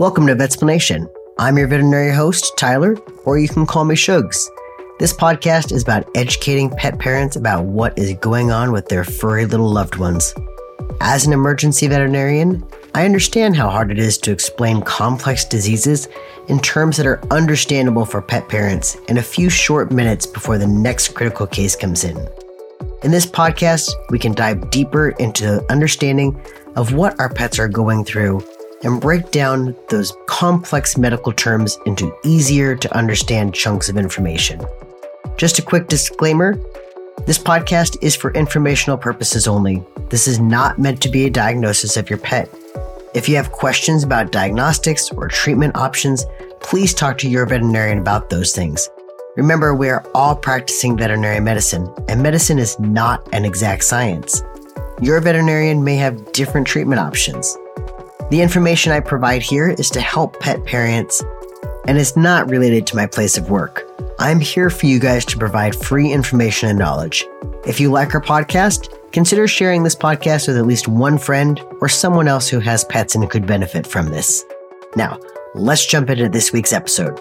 Welcome to Vetsplanation. I'm your veterinary host, Tyler, or you can call me Shugs. This podcast is about educating pet parents about what is going on with their furry little loved ones. As an emergency veterinarian, I understand how hard it is to explain complex diseases in terms that are understandable for pet parents in a few short minutes before the next critical case comes in. In this podcast, we can dive deeper into understanding of what our pets are going through and break down those complex medical terms into easier to understand chunks of information. Just a quick disclaimer this podcast is for informational purposes only. This is not meant to be a diagnosis of your pet. If you have questions about diagnostics or treatment options, please talk to your veterinarian about those things. Remember, we are all practicing veterinary medicine, and medicine is not an exact science. Your veterinarian may have different treatment options. The information I provide here is to help pet parents and is not related to my place of work. I'm here for you guys to provide free information and knowledge. If you like our podcast, consider sharing this podcast with at least one friend or someone else who has pets and could benefit from this. Now, let's jump into this week's episode.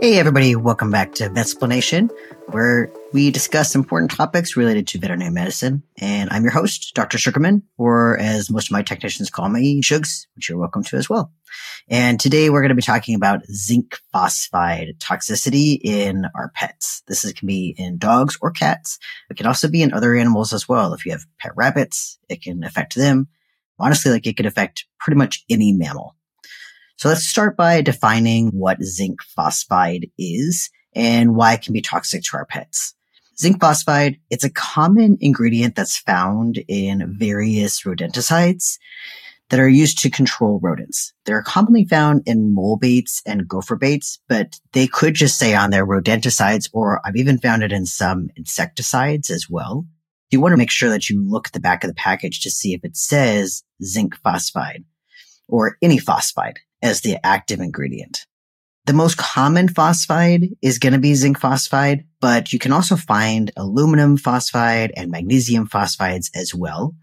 Hey, everybody, welcome back to Vetsplanation, where we discuss important topics related to veterinary medicine. And I'm your host, Dr. Sugarman, or as most of my technicians call me, Shugs, which you're welcome to as well. And today we're going to be talking about zinc phosphide toxicity in our pets. This is, can be in dogs or cats. It can also be in other animals as well. If you have pet rabbits, it can affect them. Honestly, like it could affect pretty much any mammal. So let's start by defining what zinc phosphide is and why it can be toxic to our pets. Zinc phosphide, it's a common ingredient that's found in various rodenticides that are used to control rodents. They're commonly found in mole baits and gopher baits, but they could just say on their rodenticides, or I've even found it in some insecticides as well. You want to make sure that you look at the back of the package to see if it says zinc phosphide or any phosphide as the active ingredient. The most common phosphide is going to be zinc phosphide, but you can also find aluminum phosphide and magnesium phosphides as well.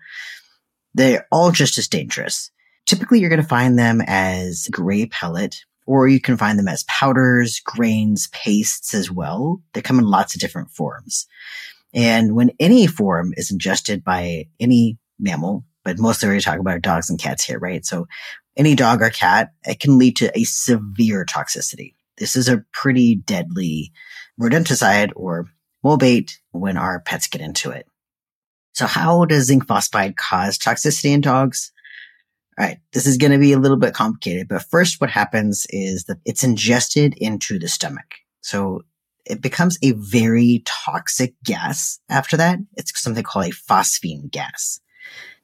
They're all just as dangerous. Typically, you're going to find them as gray pellet, or you can find them as powders, grains, pastes as well. They come in lots of different forms. And when any form is ingested by any mammal, but mostly we're talking about dogs and cats here, right? So any dog or cat, it can lead to a severe toxicity. This is a pretty deadly rodenticide or mole bait when our pets get into it. So how does zinc phosphide cause toxicity in dogs? All right. This is going to be a little bit complicated, but first what happens is that it's ingested into the stomach. So it becomes a very toxic gas after that. It's something called a phosphine gas.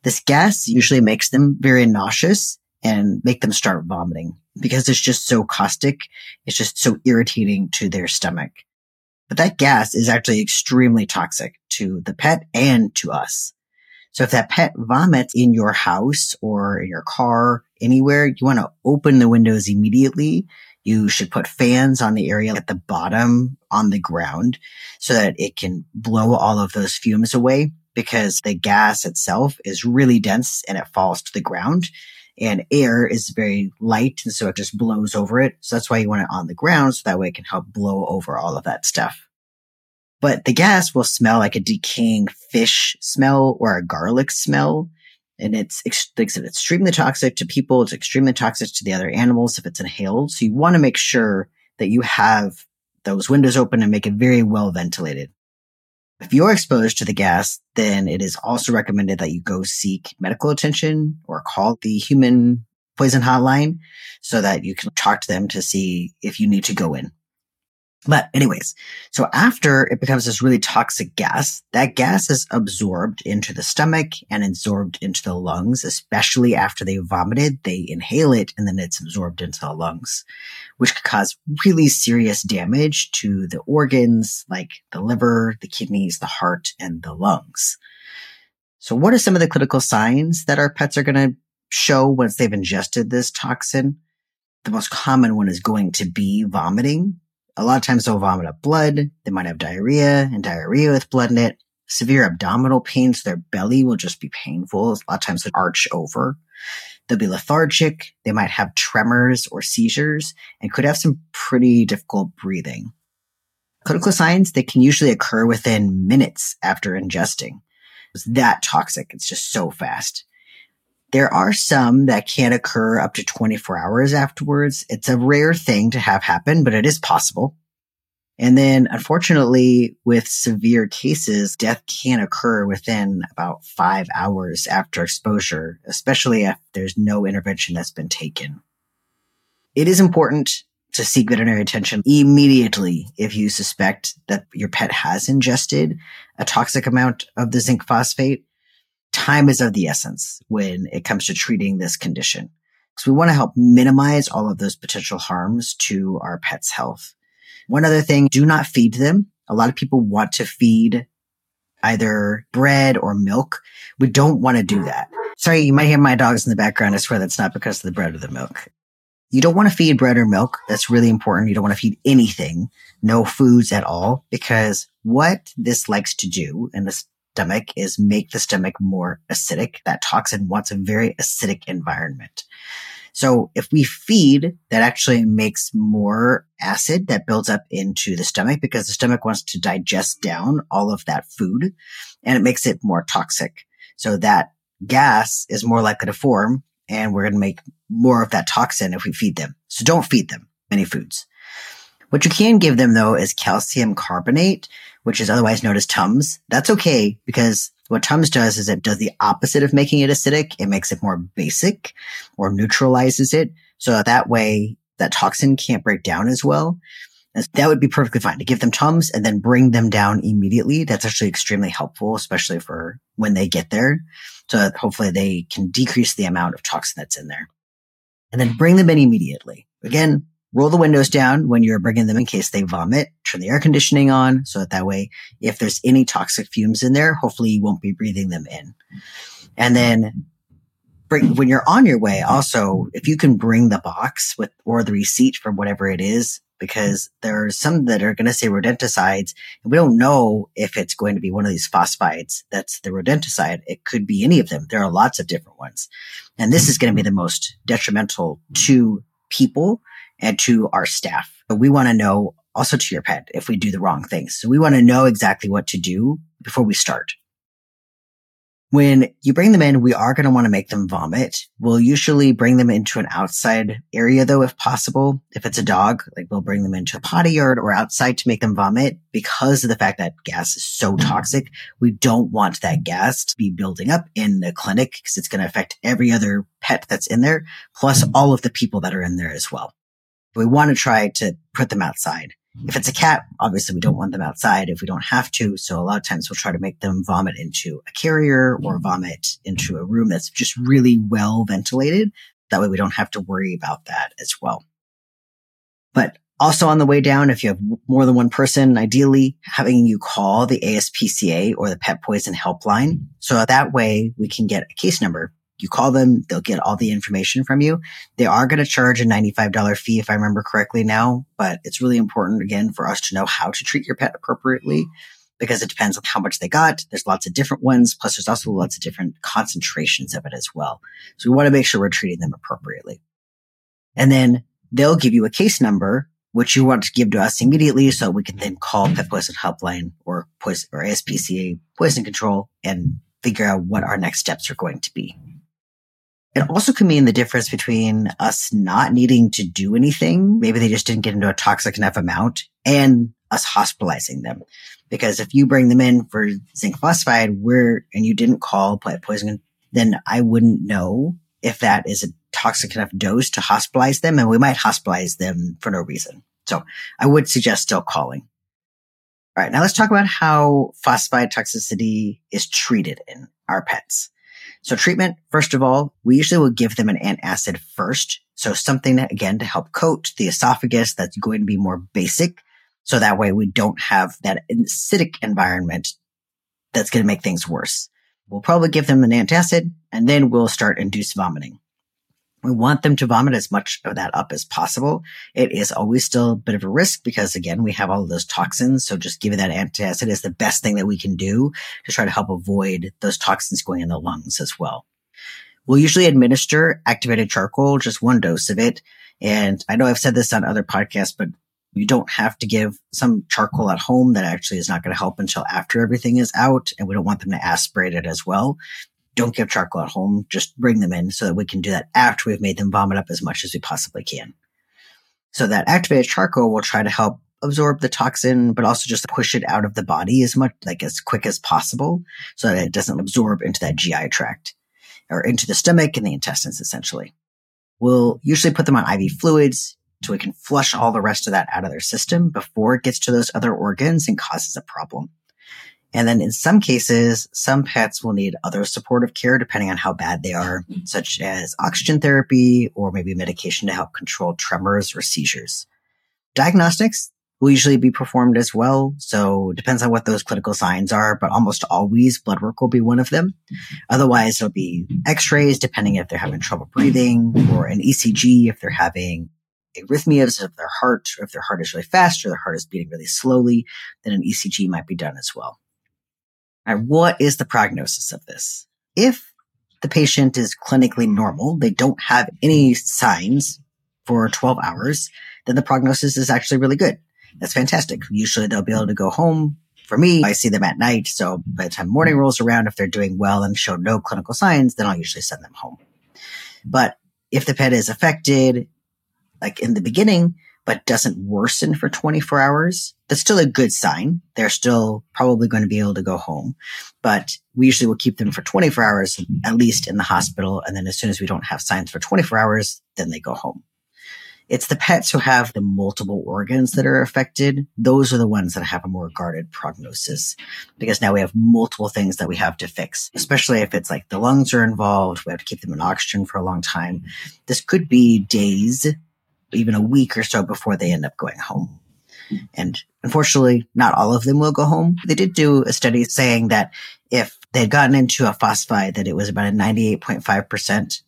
This gas usually makes them very nauseous and make them start vomiting because it's just so caustic. It's just so irritating to their stomach. But that gas is actually extremely toxic to the pet and to us. So if that pet vomits in your house or in your car, anywhere, you want to open the windows immediately. You should put fans on the area at the bottom on the ground so that it can blow all of those fumes away because the gas itself is really dense and it falls to the ground and air is very light. And so it just blows over it. So that's why you want it on the ground. So that way it can help blow over all of that stuff. But the gas will smell like a decaying fish smell or a garlic smell. And it's, like I said, extremely toxic to people. It's extremely toxic to the other animals if it's inhaled. So you want to make sure that you have those windows open and make it very well ventilated. If you're exposed to the gas, then it is also recommended that you go seek medical attention or call the human poison hotline so that you can talk to them to see if you need to go in. But anyways, so after it becomes this really toxic gas, that gas is absorbed into the stomach and absorbed into the lungs, especially after they vomited, they inhale it and then it's absorbed into the lungs, which could cause really serious damage to the organs like the liver, the kidneys, the heart, and the lungs. So what are some of the clinical signs that our pets are going to show once they've ingested this toxin? The most common one is going to be vomiting A lot of times they'll vomit up blood. They might have diarrhea and diarrhea with blood in it. Severe abdominal pain, so Their belly will just be painful. A lot of times they arch over. They'll be lethargic. They might have tremors or seizures and could have some pretty difficult breathing. Clinical signs, they can usually occur within minutes after ingesting. It's that toxic. It's just so fast. There are some that can occur up to 24 hours afterwards. It's a rare thing to have happen, but it is possible. And then unfortunately, with severe cases, death can occur within about five hours after exposure, especially if there's no intervention that's been taken. It is important to seek veterinary attention immediately if you suspect that your pet has ingested a toxic amount of the zinc phosphide. Time is of the essence when it comes to treating this condition. So we want to help minimize all of those potential harms to our pet's health. One other thing, do not feed them. A lot of people want to feed either bread or milk. We don't want to do that. Sorry, you might hear my dogs in the background. I swear that's not because of the bread or the milk. You don't want to feed bread or milk. That's really important. You don't want to feed anything, no foods at all, because what this likes to do in the stomach is make the stomach more acidic. That toxin wants a very acidic environment. So if we feed, that actually makes more acid that builds up into the stomach because the stomach wants to digest down all of that food and it makes it more toxic. So that gas is more likely to form and we're going to make more of that toxin if we feed them. So don't feed them any foods. What you can give them though is calcium carbonate, which is otherwise known as Tums. That's okay because what Tums does is it does the opposite of making it acidic. It makes it more basic or neutralizes it. So that way that toxin can't break down as well. That would be perfectly fine to give them Tums and then bring them down immediately. That's actually extremely helpful, especially for when they get there. So that hopefully they can decrease the amount of toxin that's in there and then bring them in immediately. Again, roll the windows down when you're bringing them in case they vomit. Turn the air conditioning on so that that way, if there's any toxic fumes in there, hopefully you won't be breathing them in. And then bring, when you're on your way, also, if you can bring the box with, or the receipt for whatever it is, because there are some that are going to say rodenticides and we don't know if it's going to be one of these phosphides that's the rodenticide. It could be any of them. There are lots of different ones. And this is going to be the most detrimental to people and to our staff. But we want to know also to your pet if we do the wrong things. So we want to know exactly what to do before we start. When you bring them in, we are going to want to make them vomit. We'll usually bring them into an outside area though, if possible. If it's a dog, like we'll bring them into a potty yard or outside to make them vomit because of the fact that gas is so mm-hmm. toxic. We don't want that gas to be building up in the clinic because it's going to affect every other pet that's in there, plus mm-hmm. all of the people that are in there as well. We want to try to put them outside. Hmm. If it's a cat, obviously we don't want them outside if we don't have to. So a lot of times we'll try to make them vomit into a carrier or hmm. vomit into a room that's just really well ventilated. That way we don't have to worry about that as well. But also on the way down, if you have more than one person, ideally having you call the ASPCA or the pet poison helpline. So that way we can get a case number you call them, they'll get all the information from you. They are going to charge a $95 fee, if I remember correctly now, but it's really important again for us to know how to treat your pet appropriately because it depends on how much they got. There's lots of different ones. Plus there's also lots of different concentrations of it as well. So we want to make sure we're treating them appropriately. And then they'll give you a case number, which you want to give to us immediately. So we can then call Pet Poison Helpline or poison or ASPCA poison control and figure out what our next steps are going to be. It also can mean the difference between us not needing to do anything. Maybe they just didn't get into a toxic enough amount and us hospitalizing them. Because if you bring them in for zinc phosphide, we're, and you didn't call plant poison, then I wouldn't know if that is a toxic enough dose to hospitalize them. And we might hospitalize them for no reason. So I would suggest still calling. All right. Now let's talk about how phosphide toxicity is treated in our pets. So treatment, first of all, we usually will give them an antacid first. So something that, again, to help coat the esophagus that's going to be more basic. So that way we don't have that acidic environment that's going to make things worse. We'll probably give them an antacid and then we'll start induced vomiting. We want them to vomit as much of that up as possible. It is always still a bit of a risk because again, we have all of those toxins. So just giving that antacid is the best thing that we can do to try to help avoid those toxins going in the lungs as well. We'll usually administer activated charcoal, just one dose of it. And I know I've said this on other podcasts, but you don't have to give some charcoal at home that actually is not going to help until after everything is out. And we don't want them to aspirate it as well don't give charcoal at home. Just bring them in so that we can do that after we've made them vomit up as much as we possibly can. So that activated charcoal will try to help absorb the toxin, but also just push it out of the body as much, like as quick as possible so that it doesn't absorb into that GI tract or into the stomach and the intestines, essentially. We'll usually put them on IV fluids so we can flush all the rest of that out of their system before it gets to those other organs and causes a problem. And then in some cases, some pets will need other supportive care depending on how bad they are, mm-hmm. such as oxygen therapy or maybe medication to help control tremors or seizures. Diagnostics will usually be performed as well. So it depends on what those clinical signs are, but almost always blood work will be one of them. Mm-hmm. Otherwise, it'll be x-rays depending if they're having trouble breathing or an ECG if they're having arrhythmias of their heart, or if their heart is really fast or their heart is beating really slowly, then an ECG might be done as well. Right, what is the prognosis of this? If the patient is clinically normal, they don't have any signs for 12 hours, then the prognosis is actually really good. That's fantastic. Usually they'll be able to go home. For me, I see them at night. So by the time morning rolls around, if they're doing well and show no clinical signs, then I'll usually send them home. But if the pet is affected, like in the beginning, but doesn't worsen for 24 hours, that's still a good sign. They're still probably going to be able to go home, but we usually will keep them for 24 hours, at least in the hospital. And then as soon as we don't have signs for 24 hours, then they go home. It's the pets who have the multiple organs that are affected. Those are the ones that have a more guarded prognosis because now we have multiple things that we have to fix, especially if it's like the lungs are involved. We have to keep them in oxygen for a long time. This could be days even a week or so before they end up going home. And unfortunately, not all of them will go home. They did do a study saying that if they'd gotten into a phosphide, that it was about a 98.5%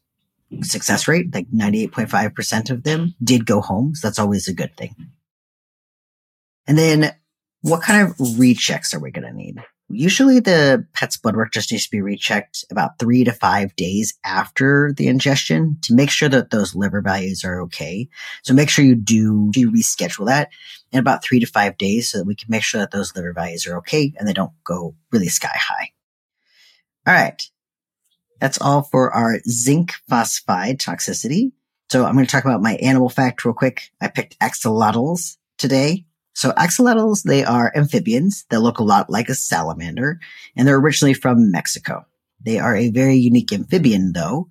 success rate, like 98.5% of them did go home. So that's always a good thing. And then what kind of rechecks are we going to need? Usually the pet's blood work just needs to be rechecked about three to five days after the ingestion to make sure that those liver values are okay. So make sure you do, reschedule that in about three to five days so that we can make sure that those liver values are okay and they don't go really sky high. All right. That's all for our zinc phosphide toxicity. So I'm going to talk about my animal fact real quick. I picked axolotls today. So axolotls, they are amphibians that look a lot like a salamander, and they're originally from Mexico. They are a very unique amphibian, though.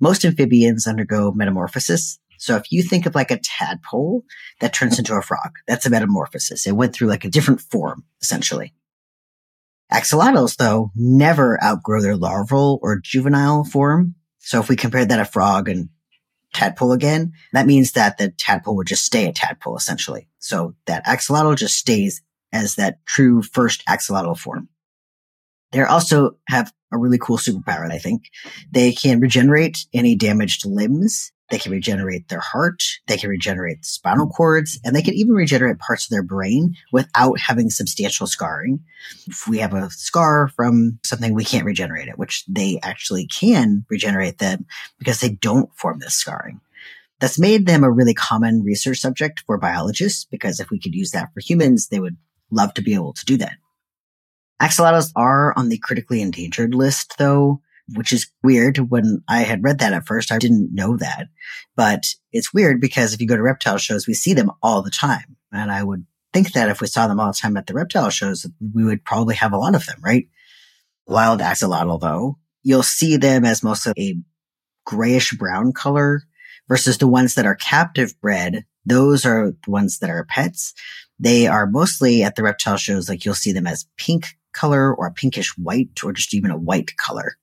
Most amphibians undergo metamorphosis. So if you think of like a tadpole that turns into a frog, that's a metamorphosis. It went through like a different form, essentially. Axolotls, though, never outgrow their larval or juvenile form. So if we compare that a frog and tadpole again, that means that the tadpole would just stay a tadpole essentially. So that axolotl just stays as that true first axolotl form. They also have a really cool superpower, I think. They can regenerate any damaged limbs they can regenerate their heart. They can regenerate the spinal cords and they can even regenerate parts of their brain without having substantial scarring. If we have a scar from something, we can't regenerate it, which they actually can regenerate them because they don't form this scarring. That's made them a really common research subject for biologists because if we could use that for humans, they would love to be able to do that. Axolotls are on the critically endangered list though which is weird. When I had read that at first, I didn't know that. But it's weird because if you go to reptile shows, we see them all the time. And I would think that if we saw them all the time at the reptile shows, we would probably have a lot of them, right? Wild axolotl, though, you'll see them as mostly a grayish brown color versus the ones that are captive bred. Those are the ones that are pets. They are mostly at the reptile shows, like you'll see them as pink color or a pinkish white or just even a white color.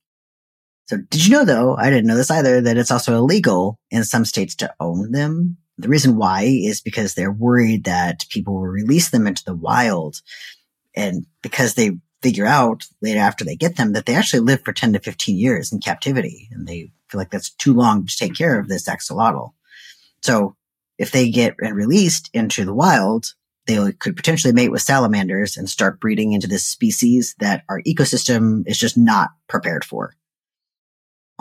So did you know though, I didn't know this either, that it's also illegal in some states to own them. The reason why is because they're worried that people will release them into the wild and because they figure out later after they get them that they actually live for 10 to 15 years in captivity and they feel like that's too long to take care of this axolotl. So if they get released into the wild, they could potentially mate with salamanders and start breeding into this species that our ecosystem is just not prepared for.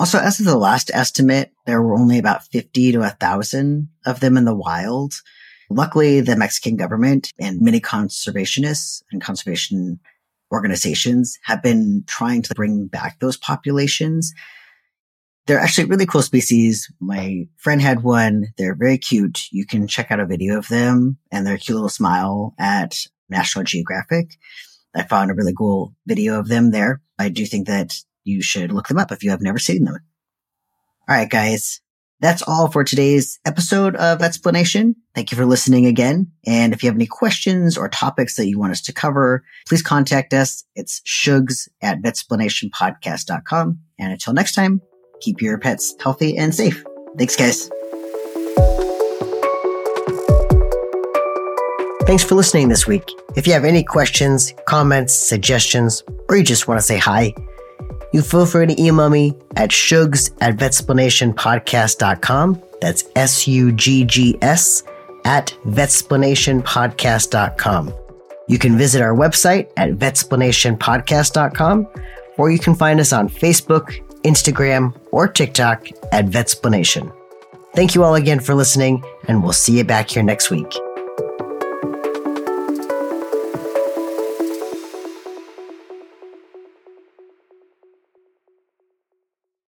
Also, as of the last estimate, there were only about 50 to 1,000 of them in the wild. Luckily, the Mexican government and many conservationists and conservation organizations have been trying to bring back those populations. They're actually really cool species. My friend had one. They're very cute. You can check out a video of them and their cute little smile at National Geographic. I found a really cool video of them there. I do think that you should look them up if you have never seen them. All right, guys. That's all for today's episode of Vetsplanation. Thank you for listening again. And if you have any questions or topics that you want us to cover, please contact us. It's shugs at vetsplanationpodcast.com. And until next time, keep your pets healthy and safe. Thanks, guys. Thanks for listening this week. If you have any questions, comments, suggestions, or you just want to say hi, you feel free to email me at shugs at vetsplanationpodcast.com. That's S U G G S at vetsplanationpodcast.com. You can visit our website at vetsplanationpodcast.com, or you can find us on Facebook, Instagram, or TikTok at Vetsplanation. Thank you all again for listening, and we'll see you back here next week.